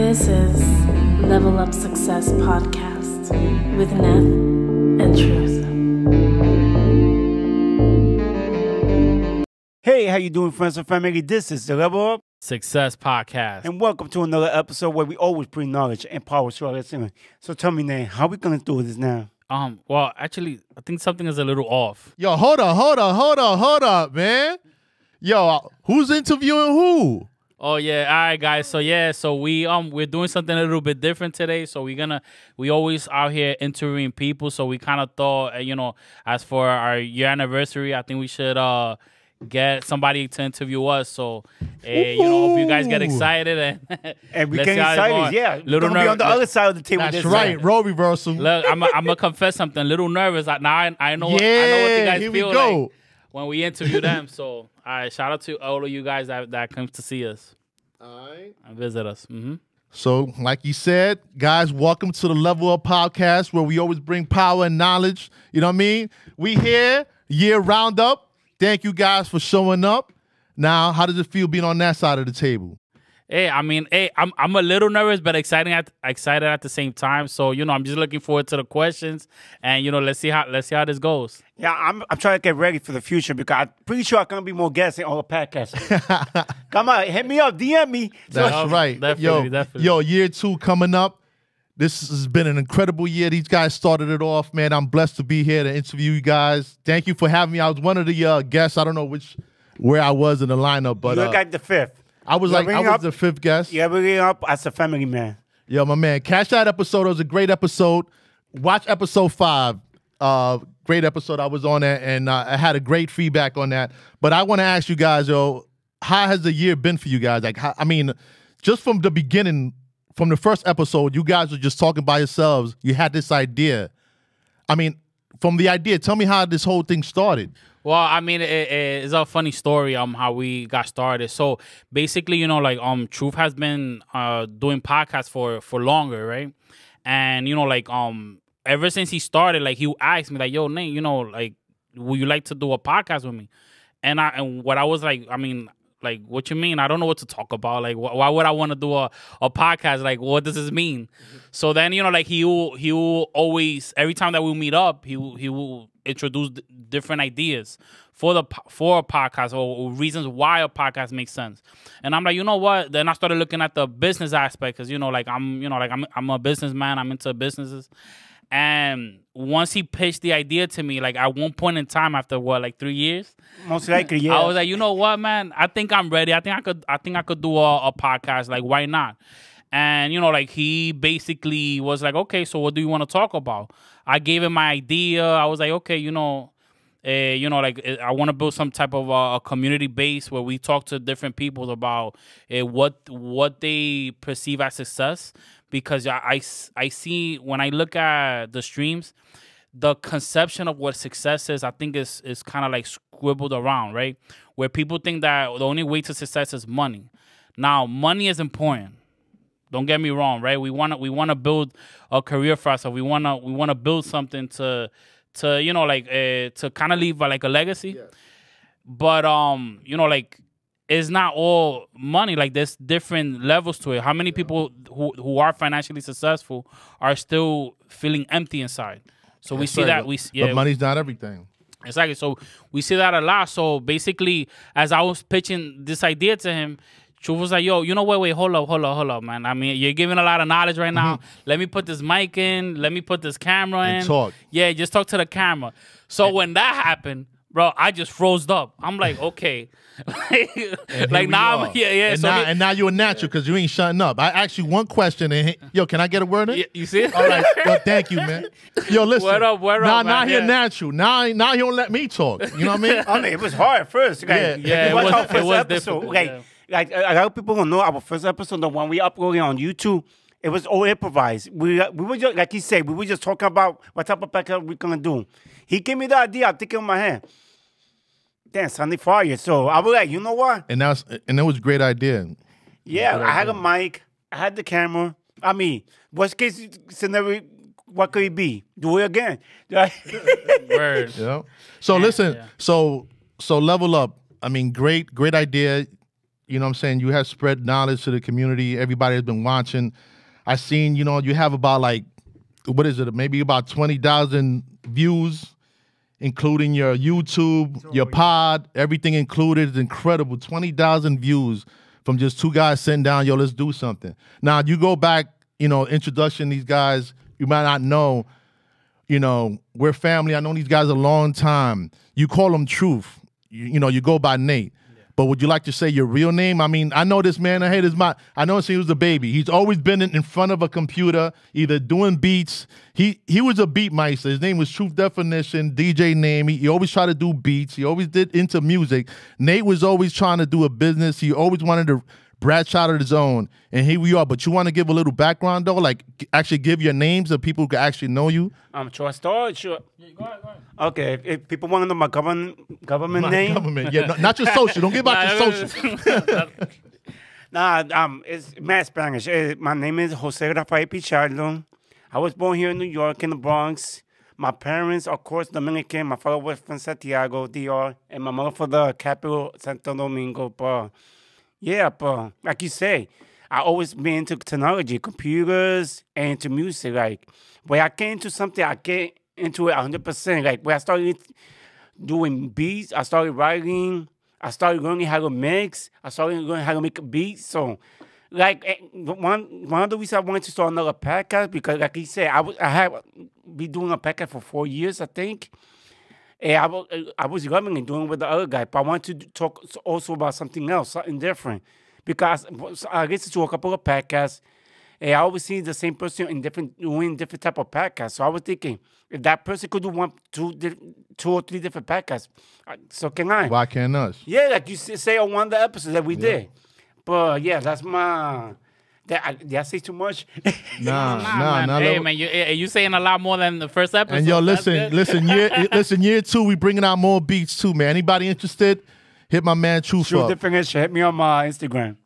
This is Level Up Success Podcast with Neth and Truth. Hey, how you doing, friends and family? This is the Level Up, Success Podcast. and welcome to another episode where we always bring knowledge and power to our listeners. So tell me, Nate, how we gonna do this now? Um, well, actually, I think something is a little off. Yo, hold up, hold up, hold up, hold up, man. Yo, who's interviewing who? Oh yeah, all right, guys. So yeah, so we um we're doing something a little bit different today. So we're gonna we always out here interviewing people. So we kind of thought, uh, you know, as for our year anniversary, I think we should uh get somebody to interview us. So uh, you know, hope you guys get excited and And we let's get see how it's excited, yeah. We're Little gonna be on the other side of the table. That's this right, time. role reversal. Look, I'm I'm gonna confess something. A little nervous. I, now I, I know yeah, I know what you guys here we go. like when we interview them. So all right, shout out to all of you guys that that comes to see us and visit us. hmm So, like you said, guys, welcome to the Level Up Podcast where we always bring power and knowledge. You know what I mean? We here, year roundup. Thank you guys for showing up. Now, how does it feel being on that side of the table? Hey, I mean, hey, I'm I'm a little nervous, but exciting at excited at the same time. So you know, I'm just looking forward to the questions, and you know, let's see how let's see how this goes. Yeah, I'm, I'm trying to get ready for the future because I'm pretty sure I'm gonna be more guests on the podcast. Come on, hit me up, DM me. That's Um, right. definitely, yo, definitely. yo, year two coming up. This has been an incredible year. These guys started it off, man. I'm blessed to be here to interview you guys. Thank you for having me. I was one of the uh, guests. I don't know which where I was in the lineup, but you uh, look like the fifth. I was you like I was up- the fifth guest. Yeah, bring it up as a family man. Yo, my man, catch that episode. It was a great episode. Watch episode five. Uh, great episode. I was on that, and uh, I had a great feedback on that. But I want to ask you guys, yo, how has the year been for you guys? Like, how, I mean, just from the beginning, from the first episode, you guys were just talking by yourselves. You had this idea. I mean, from the idea, tell me how this whole thing started. Well, I mean, it, it- it's a funny story um how we got started. So basically, you know, like um Truth has been uh doing podcasts for for longer, right? And you know, like um ever since he started, like he asked me like, "Yo, Nate, you know, like, would you like to do a podcast with me?" And I and what I was like, I mean. Like what you mean? I don't know what to talk about. Like, wh- why would I want to do a, a podcast? Like, what does this mean? So then, you know, like he will he will always every time that we meet up, he will, he will introduce d- different ideas for the for a podcast or, or reasons why a podcast makes sense. And I'm like, you know what? Then I started looking at the business aspect because you know, like I'm you know, like I'm I'm a businessman. I'm into businesses. And once he pitched the idea to me, like at one point in time, after what, like three years, Most likely, yeah. I was like, you know what, man? I think I'm ready. I think I could. I think I could do a, a podcast. Like, why not? And you know, like he basically was like, okay, so what do you want to talk about? I gave him my idea. I was like, okay, you know, uh, you know, like uh, I want to build some type of uh, a community base where we talk to different people about uh, what what they perceive as success. Because I I see when I look at the streams, the conception of what success is, I think is is kind of like scribbled around, right? Where people think that the only way to success is money. Now, money is important. Don't get me wrong, right? We want to we want to build a career for ourselves. We want to we want to build something to to you know like uh, to kind of leave uh, like a legacy. But um, you know like it's not all money. Like there's different levels to it. How many people who who are financially successful are still feeling empty inside? So we see right, that we yeah But money's not everything. Exactly. So we see that a lot. So basically, as I was pitching this idea to him, Truth was like, "Yo, you know what? Wait, hold up, hold up, hold up, man. I mean, you're giving a lot of knowledge right now. Mm-hmm. Let me put this mic in. Let me put this camera in. And talk. Yeah, just talk to the camera. So when that happened, bro, I just froze up. I'm like, okay, like Here now, I'm, yeah, yeah. And, so now, he- and now you're a natural because you ain't shutting up. I asked you one question and yo, can I get a word in? you, you see? All right. Well, thank you, man. Yo, listen. What up, what now, up, now man? you're Yeah. natural. Now, now you don't let me talk. You know what I mean? I mean, it was hard at first. Like, Yeah. Yeah, it was- it was episode, difficult, like, yeah. Like a a lot of people don't know our first episode, the one we uploaded on YouTube. It was all improvised. We we were just like he said, we were just talking about what type of podcast we're gonna do. He gave me the idea. I think in my head. Damn, Sunday fire. So I was like, you know what? And that's and that was a great idea. Yeah, I had a mic. I had the camera. I mean, worst case scenario, what could it be? Do it again. Word. You know? So listen, yeah. so so level up. I mean, great, great idea. You know what I'm saying? You have spread knowledge to the community. Everybody has been watching. I seen, you know, you have about like what is it? Maybe about 20,000 views including your YouTube, your pod, everything included is incredible. 20,000 views from just two guys sitting down, yo, let's do something. Now, you go back, you know, introduction, these guys, you might not know, you know, we're family. I know these guys a long time. You call them Truth. You, you know, you go by Nate. But would you like to say your real name? I mean, I know this man. I hate his my. I know since he was a baby. He's always been in, in front of a computer, either doing beats. He he was a beat meister. His name was Truth Definition, DJ name. He, he always tried to do beats. He always did into music. Nate was always trying to do a business. He always wanted to branch out of his own. And here we are. But you want to give a little background though, like actually give your names so people who can actually know you. Um, should I start? Sure. Go ahead, go ahead. Okay, if, if people want to know my government government My name, government, yeah, no- not your social. Don't give out your social. Nah, um, it's mad Spanish. Eh, my name is Jose Rafael Pichardo. I was born here in New York, in the Bronx. My parents, of course, Dominican. My father was from Santiago, DR, and my mother from the capital, Santo Domingo. But yeah, but like you say, I always been into technology, computers, and into music. Like when I get into something, I get into it 100%. Like when I started doing beats. I started writing. I started learning how to mix. I started learning how to make beats. So, like eh, one one of the reasons I wanted to start another podcast because, like he said, I I had been doing a podcast for four years, I think. And I was I was loving and doing with the other guy, but I want to talk also about something else, something different, because I listened to a couple of podcasts. And I always see the same person in different doing different type of podcasts. So I was thinking, if that person could do one, two, two or three different podcasts, so can I? Why can't us? Yeah, like you say on one of the episodes that we did. But yeah, that's my. That, I, did I say too much? Nah, Nah, nah, man. nah. hey, man, you, you saying a lot more than the first episode. And yo, listen, listen, year, listen, year two, we bringing out more beats too, man. Anybody interested? Hit my man Truth True up. definition. Hit me on my Instagram.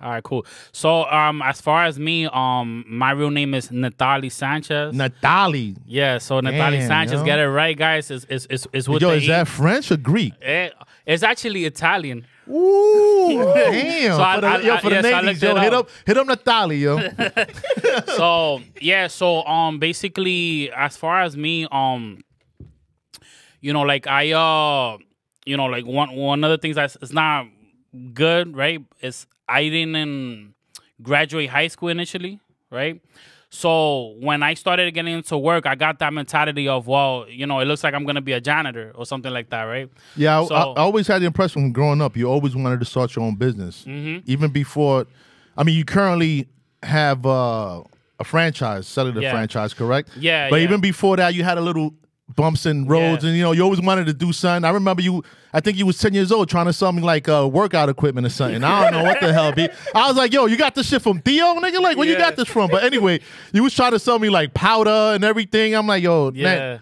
All right, cool. So, um, as far as me, um, my real name is Natali Sanchez. Natali. yeah, so Natali Damn, Sanchez, yo. get it right, guys. Is is is, is with Yo, the is E. that French or Greek? Eh, it's actually Italian. Ooh, damn. So I- for the, I- yo, I- for the yes, I ladies, yo, it hit up. up, hit up Natali, yo. so yeah, so um, basically, as far as me, um, you know, like I uh, you know, like one one of the things that's it's not good, right? Is I didn't graduate high school initially, right? So when I started getting into work, I got that mentality of, well, you know, it looks like I'm gonna be a janitor or something like that, right? Yeah, I, So- I, I always had the impression from growing up, you always wanted to start your own business. Mm-hmm. Even before, I mean, you currently have uh, a franchise, cellular Yeah. franchise, correct? Yeah, But yeah. even before that, you had a little bumps and roads, Yeah. and you know, you always wanted to do something. I remember you. I think you was ten years old trying to sell me like uh, workout equipment or something. I don't know what the hell. Be I was like, "Yo, you got this shit from Theo, nigga? Like, where you got this from?" But anyway, you was trying to sell me like powder and everything. I'm like, "Yo, Yeah. man,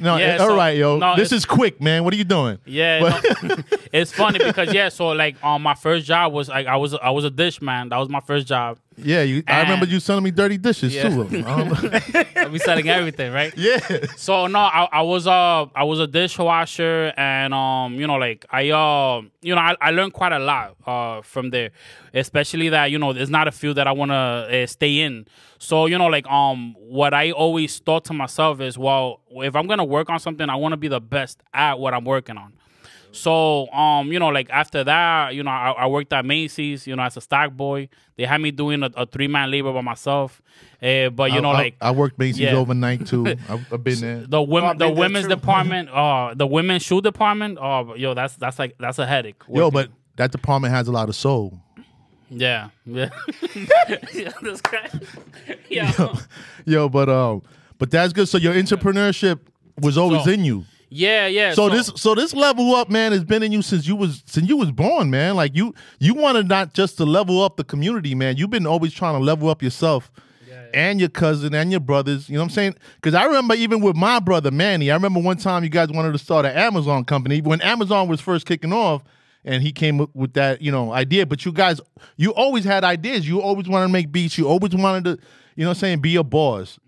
no, Yeah, all so- right, yo, no, this is quick, man. What are you doing?" Yeah, no, it's funny because yeah, so like um, my first job was like I was I was a dish man. That was my first job. Yeah, you, I remember you selling me dirty dishes Yeah. too. Um, I be selling everything, right? yeah, So no, I, I was uh I was a dishwasher and um you know like I uh you know I, I learned quite a lot uh from there, especially that you know there's not a field that I want to uh, stay in. So you know like um what I always thought to myself is well if I'm gonna work on something I want to be the best at what I'm working on. So, um, you know, like after that, you know, I, I worked at Macy's, you know, as a stock boy. They had me doing a, a three man labor by myself. Uh, but you know, I, like I, I worked Macy's Yeah. overnight too. I've, I've been there. the women, I've the women's department, uh, the women's shoe department. Oh, yo, that's that's like that's a headache. Yo, but that department has a lot of soul. yeah, yeah, yeah, this guy, yeah, Yo, but um, but that's good. So your entrepreneurship was always So- in you. Yeah, yeah. So, this so this level up, man, has been in you since you was since you was born, man. Like you you wanted not just to level up the community, man. You've been always trying to level up yourself. And your cousin and your brothers, you know what I'm saying? Because I remember even with my brother Manny, I remember one time you guys wanted to start an Amazon company when Amazon was first kicking off, and he came up with that, you know, idea. But you guys, you always had ideas. You always wanted to make beats. You always wanted to, you know, what I'm saying, be a boss.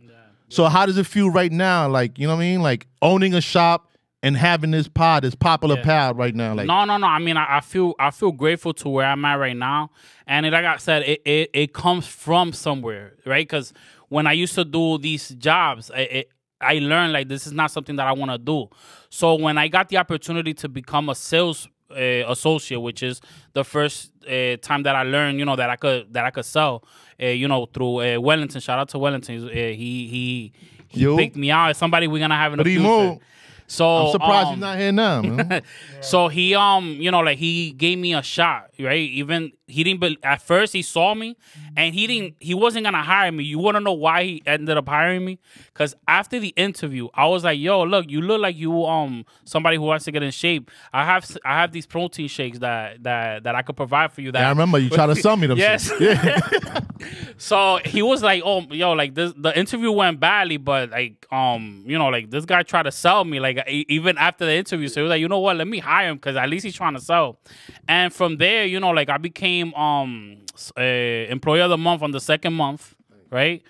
So how does it feel right now? Like, you know what I mean? Like owning a shop and having this pod, this popular Yeah. pod right now? Like, no, no, no. I mean, I, I feel I feel grateful to where I'm at right now, and it, like I said, it, it it comes from somewhere, right? Because when I used to do these jobs, it, it, I learned like this is not something that I want to do. So when I got the opportunity to become a sales uh, associate, which is the first uh, time that I learned, you know, that I could that I could sell, uh, you know, through uh, Wellington. Shout out to Wellington. Uh, he he he picked me out. It's somebody we're gonna have in the Primo. future. So I'm surprised um, he's not here now, man. so he um you know like he gave me a shot right even he didn't be, at first he saw me and he didn't he wasn't gonna hire me you want to know why he ended up hiring me because after the interview i was like yo look you look like you um somebody who wants to get in shape i have I have these protein shakes that that that i could provide for you that Yeah, I remember you tried to sell me them. Yes. shit. so he was like, "Oh, yo, like this." The interview went badly, but like, um, you know, like this guy tried to sell me, like even after the interview. So he was like, "You know what? Let me hire him because at least he's trying to sell." And from there, you know, like I became um s- uh, employee of the month on the second month, right?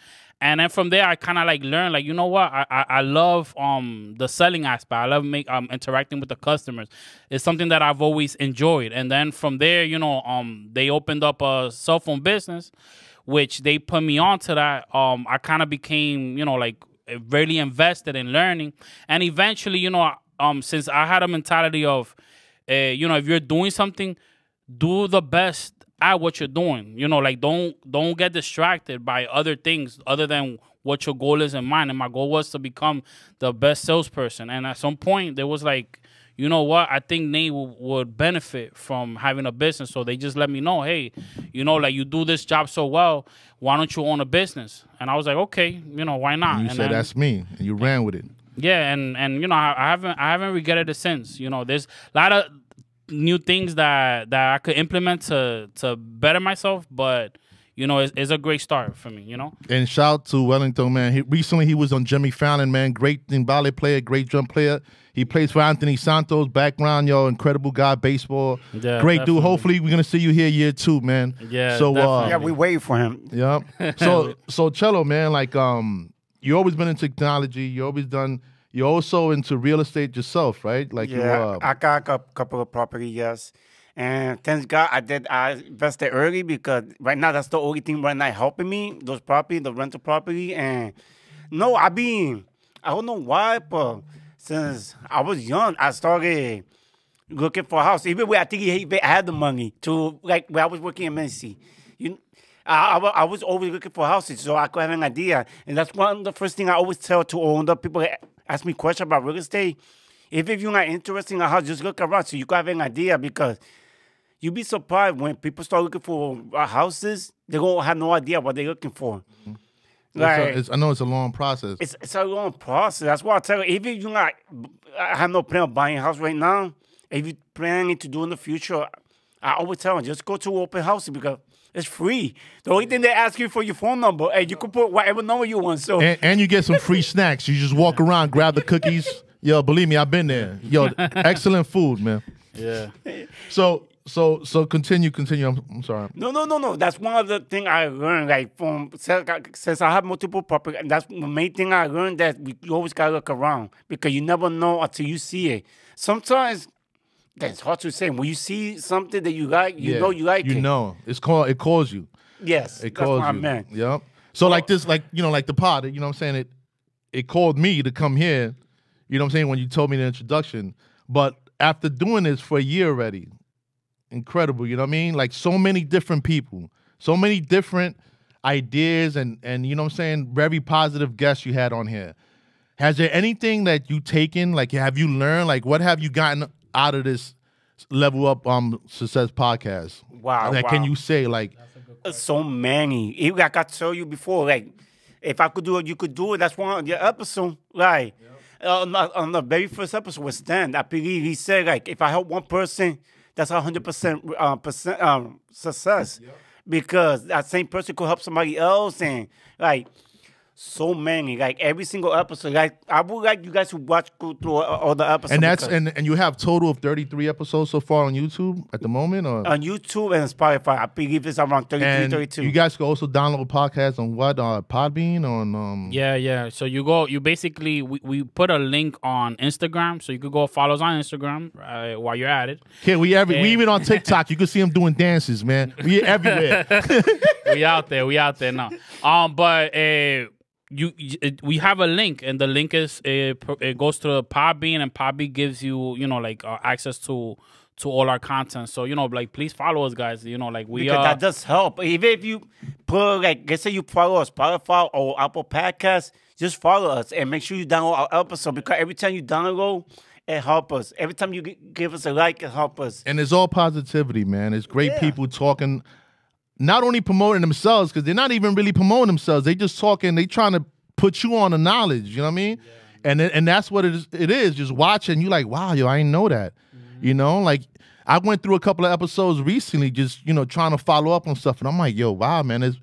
And then from there, I kind of like learned, like you know what, I, I I love um the selling aspect. I love make um interacting with the customers. It's something that I've always enjoyed. And then from there, you know, um they opened up a cell phone business, which they put me onto that. Um, I kind of became, you know, like really invested in learning, and eventually, you know, um, since I had a mentality of, uh, you know, if you're doing something, do the best at what you're doing. You know, like don't don't get distracted by other things other than what your goal is in mind. And my goal was to become the best salesperson. And at some point, there was like, you know what? I think Nate w- would benefit from having a business. So they just let me know, hey, you know, like you do this job so well, why don't you own a business? And I was like, okay, you know, why not? you And said then- that's me, and you ran with it. yeah, and and you know, I, I haven't I haven't regretted it since. You know, there's a lot of new things that that I could implement to to better myself, but you know, it's, it's a great start for me. You know. And shout out to Wellington, man. He, recently, he was on Jimmy Fallon, man. Great ballet player, great drum player. He plays for Anthony Santos. Background, yo, incredible guy, baseball. Yeah, great definitely. dude. Hopefully, we're gonna see you here year two, man. Yeah, So, uh. Yeah, we wait for him. yeah. So, so Chelo, man. Like, um, you always been in technology. You always done. You're also into real estate yourself, right? Like, you, Yeah, uh, I got a couple of property, yes. And thanks God I did I invested early because right now that's the only thing right now helping me, those property, the rental property. And no, I been I don't know why, but since I was young, I started looking for a house. Even when I think he even had the money to like when I was working in Mency. You I, I, I was always looking for houses, so I could have an idea. And that's one of the first thing I always tell to all the people ask me questions about real estate. If, if you're not interested in a house, just look around so you can have an idea because you'd be surprised when people start looking for uh, houses, they won't have no idea what they're looking for. it's Like, a- it's- I know it's a long process. it's, it's a long process. That's why I tell you, if you're not, I have no plan of buying a house right now. If you're planning to do in the future, I always tell them just go to open house because it's free. The only thing they ask you for your phone number, and you can put whatever number you want. So and, and you get some free snacks. You just walk around, grab the cookies. Yo, believe me, I've been there. Yo, excellent food, man. Yeah. So, so, so continue, continue. I'm, I'm sorry. no, no, no, no. That's one of the thing I learned. Like from since I- since I have multiple property, and that's the main thing I learned that we, you always gotta look around because you never know until you see it. Sometimes. That's hard to say. When you see something that you like, you Yeah, know you like You it. You know, it's called. It calls you. Yes, It that's calls you. meant. Yep. So like this, like you know, like the pod. You know, what I'm saying it. It called me to come here. You know, what I'm saying when you told me the introduction. But after doing this for a year already, incredible. You know what I mean? Like so many different people, so many different ideas, and and you know what I'm saying. Very positive guests you had on here. Has there anything that you taken? Like, have you learned? Like, what have you gotten out of this level up um success podcast? Wow, Like, can you say like? so many. Even like I told you before, like if I could do it, you could do it. That's one of the episode, right? Uh, on, the, on the very first episode with Stan, I believe he said like if I help one person, that's hundred percent uh, percent um, success, because that same person could help somebody else, and like so many, like every single episode. Like I would like you guys to watch go through all all the episodes. And that's and and you have total of 33 episodes so far on YouTube at the moment, or on YouTube and Spotify. I believe it's around 33, and 32. you guys can also download podcasts on what uh, Podbean on um. Yeah, yeah. So you go, you basically, we, we put a link on Instagram, so you could go follow us on Instagram uh, while you're at it. Okay, we every we even on TikTok. You can see them doing dances, man. We everywhere. we out there, we out there now. Um, but uh, you, you- it, we have a link, and the link is it, it goes to Podbean, and Podbean gives you, you know, like uh, access to to all our content. So you know, like please follow us, guys. You know, like we because are. that does help. Even if you put like, let's say you follow us Spotify or Apple Podcasts, just follow us and make sure you download our episode because every time you download, it help us. Every time you give us a like, it help us. and it's all positivity, man. It's great Yeah. people talking, not only promoting themselves because they're not even really promoting themselves. They just talking. They trying to put you on the knowledge. You know what I mean? And it, and that's what it is. It is just watching. You like, wow, yo, I didn't know that. Mm-hmm. You know, like I went through a couple of episodes recently, just you know, trying to follow up on stuff, and I'm like, yo, wow, man, it's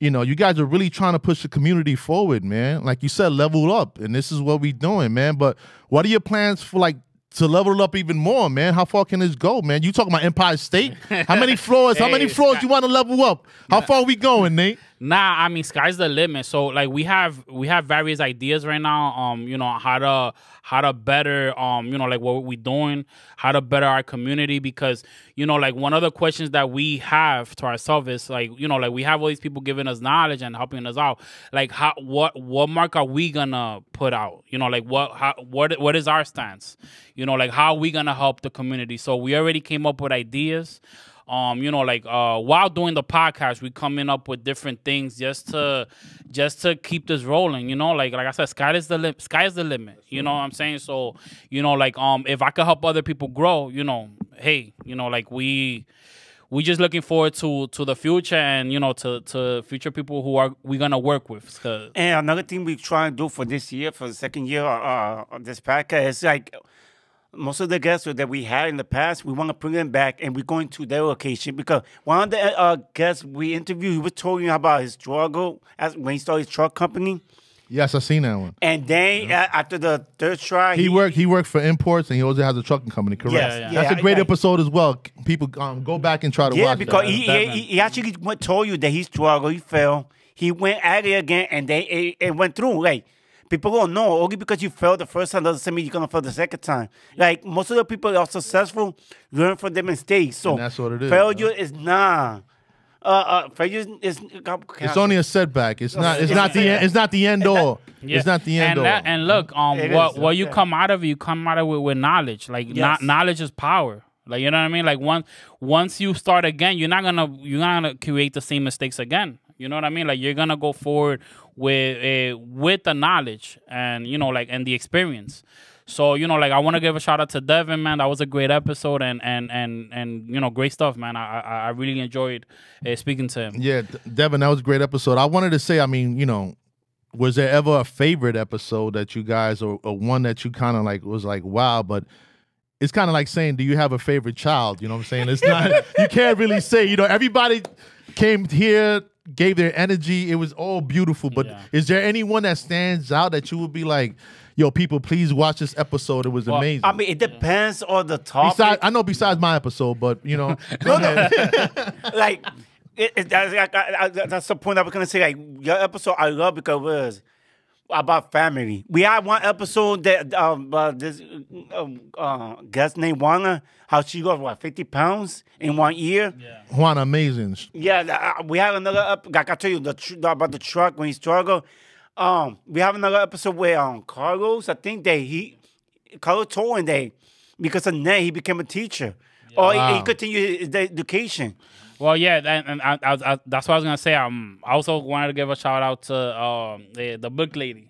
you know, you guys are really trying to push the community forward, man. Like you said, level up, and this is what we doing, man. But what are your plans for like to level it up even more, man? How far can this go, man? You talking about Empire State? How many floors? how many floors Scott. you want to level up? How far are we going, Nate? Nah, I mean sky's the limit. So like we have we have various ideas right now. Um, you know how to how to better um you know like what we doing, how to better our community because you know like one of the questions that we have to ourselves is like you know like we have all these people giving us knowledge and helping us out. Like how what what mark are we gonna put out? You know like what how what what is our stance? You know like how are we gonna help the community? So we already came up with ideas um you know like uh while doing the podcast we coming up with different things just to just to keep this rolling you know like like i said sky is the limit sky is the limit you know what i'm saying so you know like um if i could help other people grow you know hey you know like we we just looking forward to to the future and you know to to future people who are we gonna work with. And another thing we try and do for this year, for the second year uh, of this podcast, is like most of the guests that we had in the past, we want to bring them back and we're going to their location because one of the uh, guests we interviewed, he was talking about his struggle as when he started his truck company. Yes, I seen that one. And then uh, after the third try, He worked. He worked for imports, and he also has a trucking company. Correct. Yes, yeah. That's yeah, a great yeah. episode as well. People, um, go back and try to Yeah, watch because that. he, he, Batman. he, he actually went, told you that he struggled, he fell, he went at it again, and they it, it went through. Like people don't know only because you failed the first time doesn't mean you're gonna fail the second time. Like most of the people that are successful learn from their mistakes. So And that's what it is, Failure is nah. Uh, uh, failure is. It's only a setback. It's not. It's not the. end- It's not the end all. Yeah. It's not the end and all. that- and look, um, It what is, what you yeah. come out of, it, you come out of it with knowledge. Like no- Yes. knowledge is power. Like you know what I mean. Like once once you start again, you're not gonna you're not gonna create the same mistakes again. You know what I mean? Like you're gonna go forward with uh, with the knowledge and you know like and the experience. So you know, like I want to give a shout out to Devin, man. That was a great episode, and and and and you know, great stuff, man. I I, I really enjoyed uh, speaking to him. Yeah, Devin, that was a great episode. I wanted to say, I mean, you know, was there ever a favorite episode that you guys, or, or one that you kind of like was like, wow, but it's kind of like saying, do you have a favorite child? You know what I'm saying? It's not, you can't really say, you know, everybody came here, gave their energy. It was all beautiful. But Yeah. is there anyone that stands out that you would be like, yo, people, please watch this episode? It was Well, amazing. I mean, it depends on the topic. Besides, I know besides my episode, but you know, go ahead. like it, it, that's, I, I, that's the point I was gonna say. Like your episode, I love because it was about family. We had one episode that um uh, this um, uh, guest named Wanda, how she lost what fifty pounds in one year. Yeah, Juan, amazing. uh, we have another. Ep- like I tell you the tr- about the truck when he struggled. Um, we have another episode where um Carlos, I think that he Carlos told him that because of that he became a teacher. Or he, he continued his education. Well, yeah, and, and I, I, I, that's what I was gonna say. Um, I also wanted to give a shout out to um the the book lady.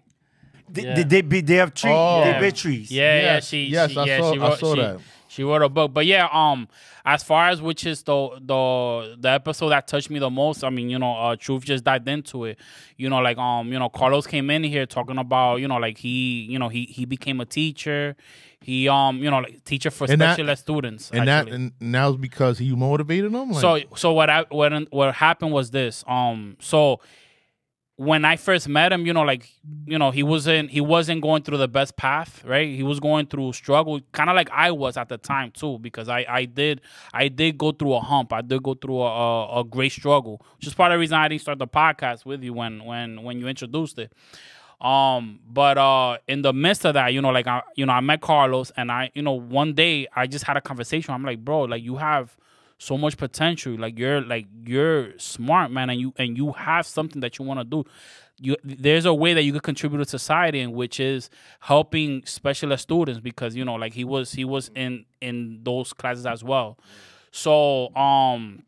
They, Yeah. they, they, be- they have trees. Oh. They Yeah. bear trees. Yeah, yeah, Yes, she, yes, she, I yeah, saw- she I saw she, that. She wrote a book. But yeah, um, as far as which is the the the episode that touched me the most, I mean, you know, uh, Truth just dived into it. You know, like um, you know, Carlos came in here talking about, you know, like he, you know, he he became a teacher. He um, you know, like teacher for And that- special ed students. and that and now it's because he motivated them. Like, So so what I what what happened was this. Um so when I first met him, you know, like you know, he wasn't he wasn't going through the best path, right? He was going through struggle, kind of like I was at the time too, because I I did I did go through a hump, I did go through a a, a great struggle, which is part of the reason I didn't start the podcast with you when when when you introduced it. Um, but uh, in the midst of that, you know, like I, you know, I met Carlos, and I, you know, one day I just had a conversation. I'm like, bro, like you have so much potential. Like you're like you're smart, man, and you and you have something that you want to do. You there's a way that you could contribute to society, and which is helping special ed students because you know, like he was he was in in those classes as well. So um,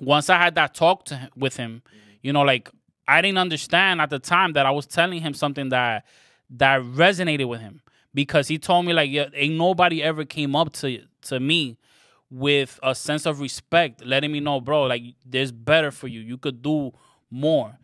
once I had that talk to him, with him, you know, like I didn't understand at the time that I was telling him something that that resonated with him because he told me like, yeah, ain't nobody ever came up to to me with a sense of respect, letting me know, bro, like there's better for you. You could do more.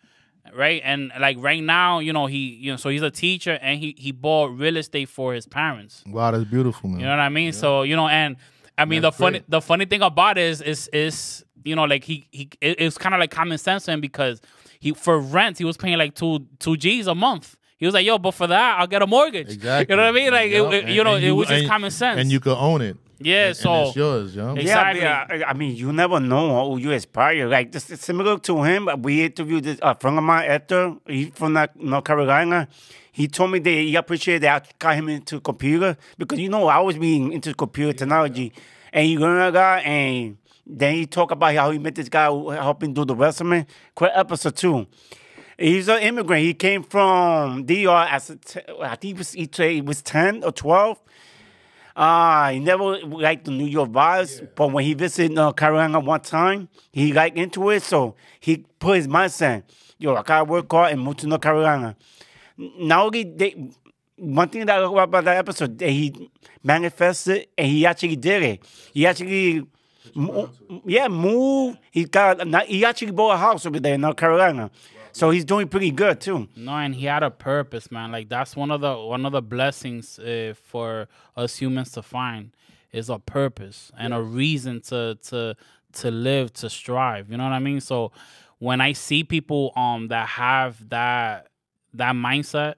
Right. And like right now, you know, he you know, so he's a teacher and he he bought real estate for his parents. Wow, that's beautiful, man. You know what I mean? So, you know, and I mean That's the funny great. the funny thing about it is is is you know, like he he it, it's kind of like common sense to him because he for rent he was paying like two two G's a month. He was like, yo, but for that I'll get a mortgage. Exactly. You know what I mean? Like Yup. it, it- you know, And it was just and- common sense. And you could own it. Yeah, And- so and it's yours, yo. Ex- Yeah, Exactly. but, uh, I mean, you never know who you aspire. Like this is similar to him. We interviewed this a friend of mine, Hector. He's from that North Carolina. He told me that he appreciated that I got him into computer because you know I was being into computer technology, and you learn a guy, and then he talk about how he met this guy who helped him do the resume. Quick episode two. He's an immigrant. He came from DR as a t- I think he was, he tra- he was ten or twelve. Uh, he never liked the New York vibes, but when he visited North Carolina one time, he got into it. So he put his mind mindset, yo, I gotta work hard and move to North Carolina. Now he, they, one thing that I love about that episode, that he manifested and he actually did it. He actually, yeah, moved. He got, he actually bought a house over there in North Carolina. So he's doing pretty good too. No, and he had a purpose, man. Like that's one of the one of the blessings uh, for us humans to find is a purpose and a reason to to to live, to strive. You know what I mean? So when I see people um that have that that mindset,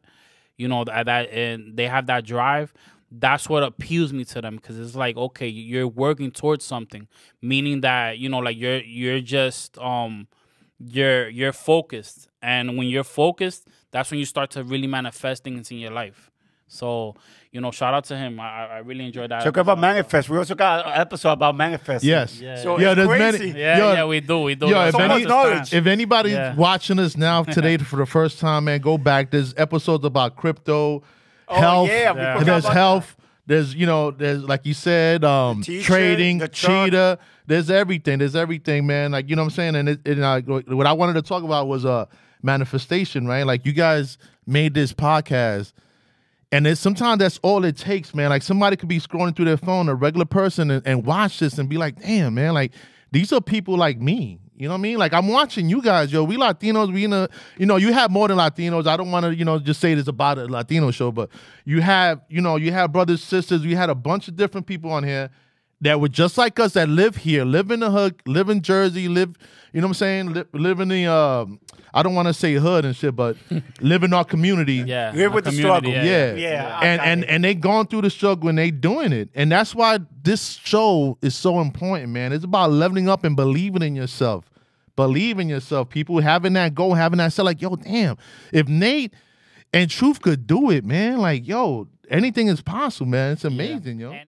you know that that and they have that drive. That's what appeals me to them because it's like okay, you're working towards something, meaning that you know like you're you're just um you're you're focused and when you're focused that's when you start to really manifest things in your life so you know shout out to him i, I I really enjoyed that Talk about manifest. We also got an episode about manifest. Yes. Yeah. So Yeah, it's there's crazy. many- yeah Yo, yeah we do we do yo, if so any- knowledge. If anybody's Yeah. watching us now today for the first time, man, go back. There's episodes about crypto, health. yeah, we Yeah. forgot There's about health. There's you know, there's like you said, um, teacher, trading, the cheetah. There's everything. There's everything, man. Like you know what I'm saying. And it, it, uh, what I wanted to talk about was a uh, manifestation, right? Like you guys made this podcast. And it's sometimes that's all it takes, man. Like somebody could be scrolling through their phone, a regular person, and, and watch this and be like, damn, man, like these are people like me. You know what I mean? Like I'm watching you guys, yo. We Latinos, we in a, you know, you have more than Latinos. I don't want to, you know, just say this about a Latino show, but you have, you know, you have brothers, sisters. We had a bunch of different people on here that were just like us that live here, live in the hood, live in Jersey, live, you know what I'm saying? Live, live in the, um, I don't want to say hood and shit, but live in our community. yeah Live with the struggle. Yeah. Yeah, I And and it. and they gone through the struggle and they doing it. And that's why this show is so important, man. It's about leveling up and believing in yourself. Believe in yourself. People having that goal, having that say like, yo, damn, if Nate and Truth could do it, man, like, yo, anything is possible, man. It's amazing, yo. And-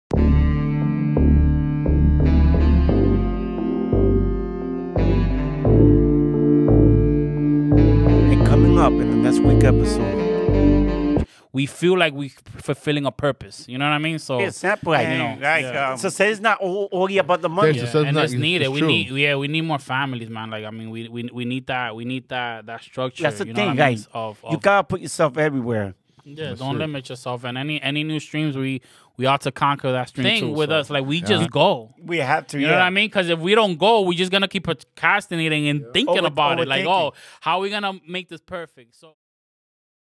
And up in the next week episode, we feel like we fulfilling a purpose you know what i mean so it's simple, like, you you know, know, like, yeah. um, so say it's not all, all about the money. There's yeah, so it's and it's it's- needed. it's we true. need, yeah, we need more families, man. Like, I mean, we we, we need that. We need that that structure. That's the you know thing, what I mean? guys. Of, You gotta put yourself everywhere. Yeah, That's don't it. limit yourself. And any any new streams, we we ought to conquer that stream Thing too. with so- us, like we Yeah. just go. We have to. You yeah. know what I mean? Because if we don't go, we're just gonna keep procrastinating and thinking Over- about it. Like, oh, how are we gonna make this perfect? So.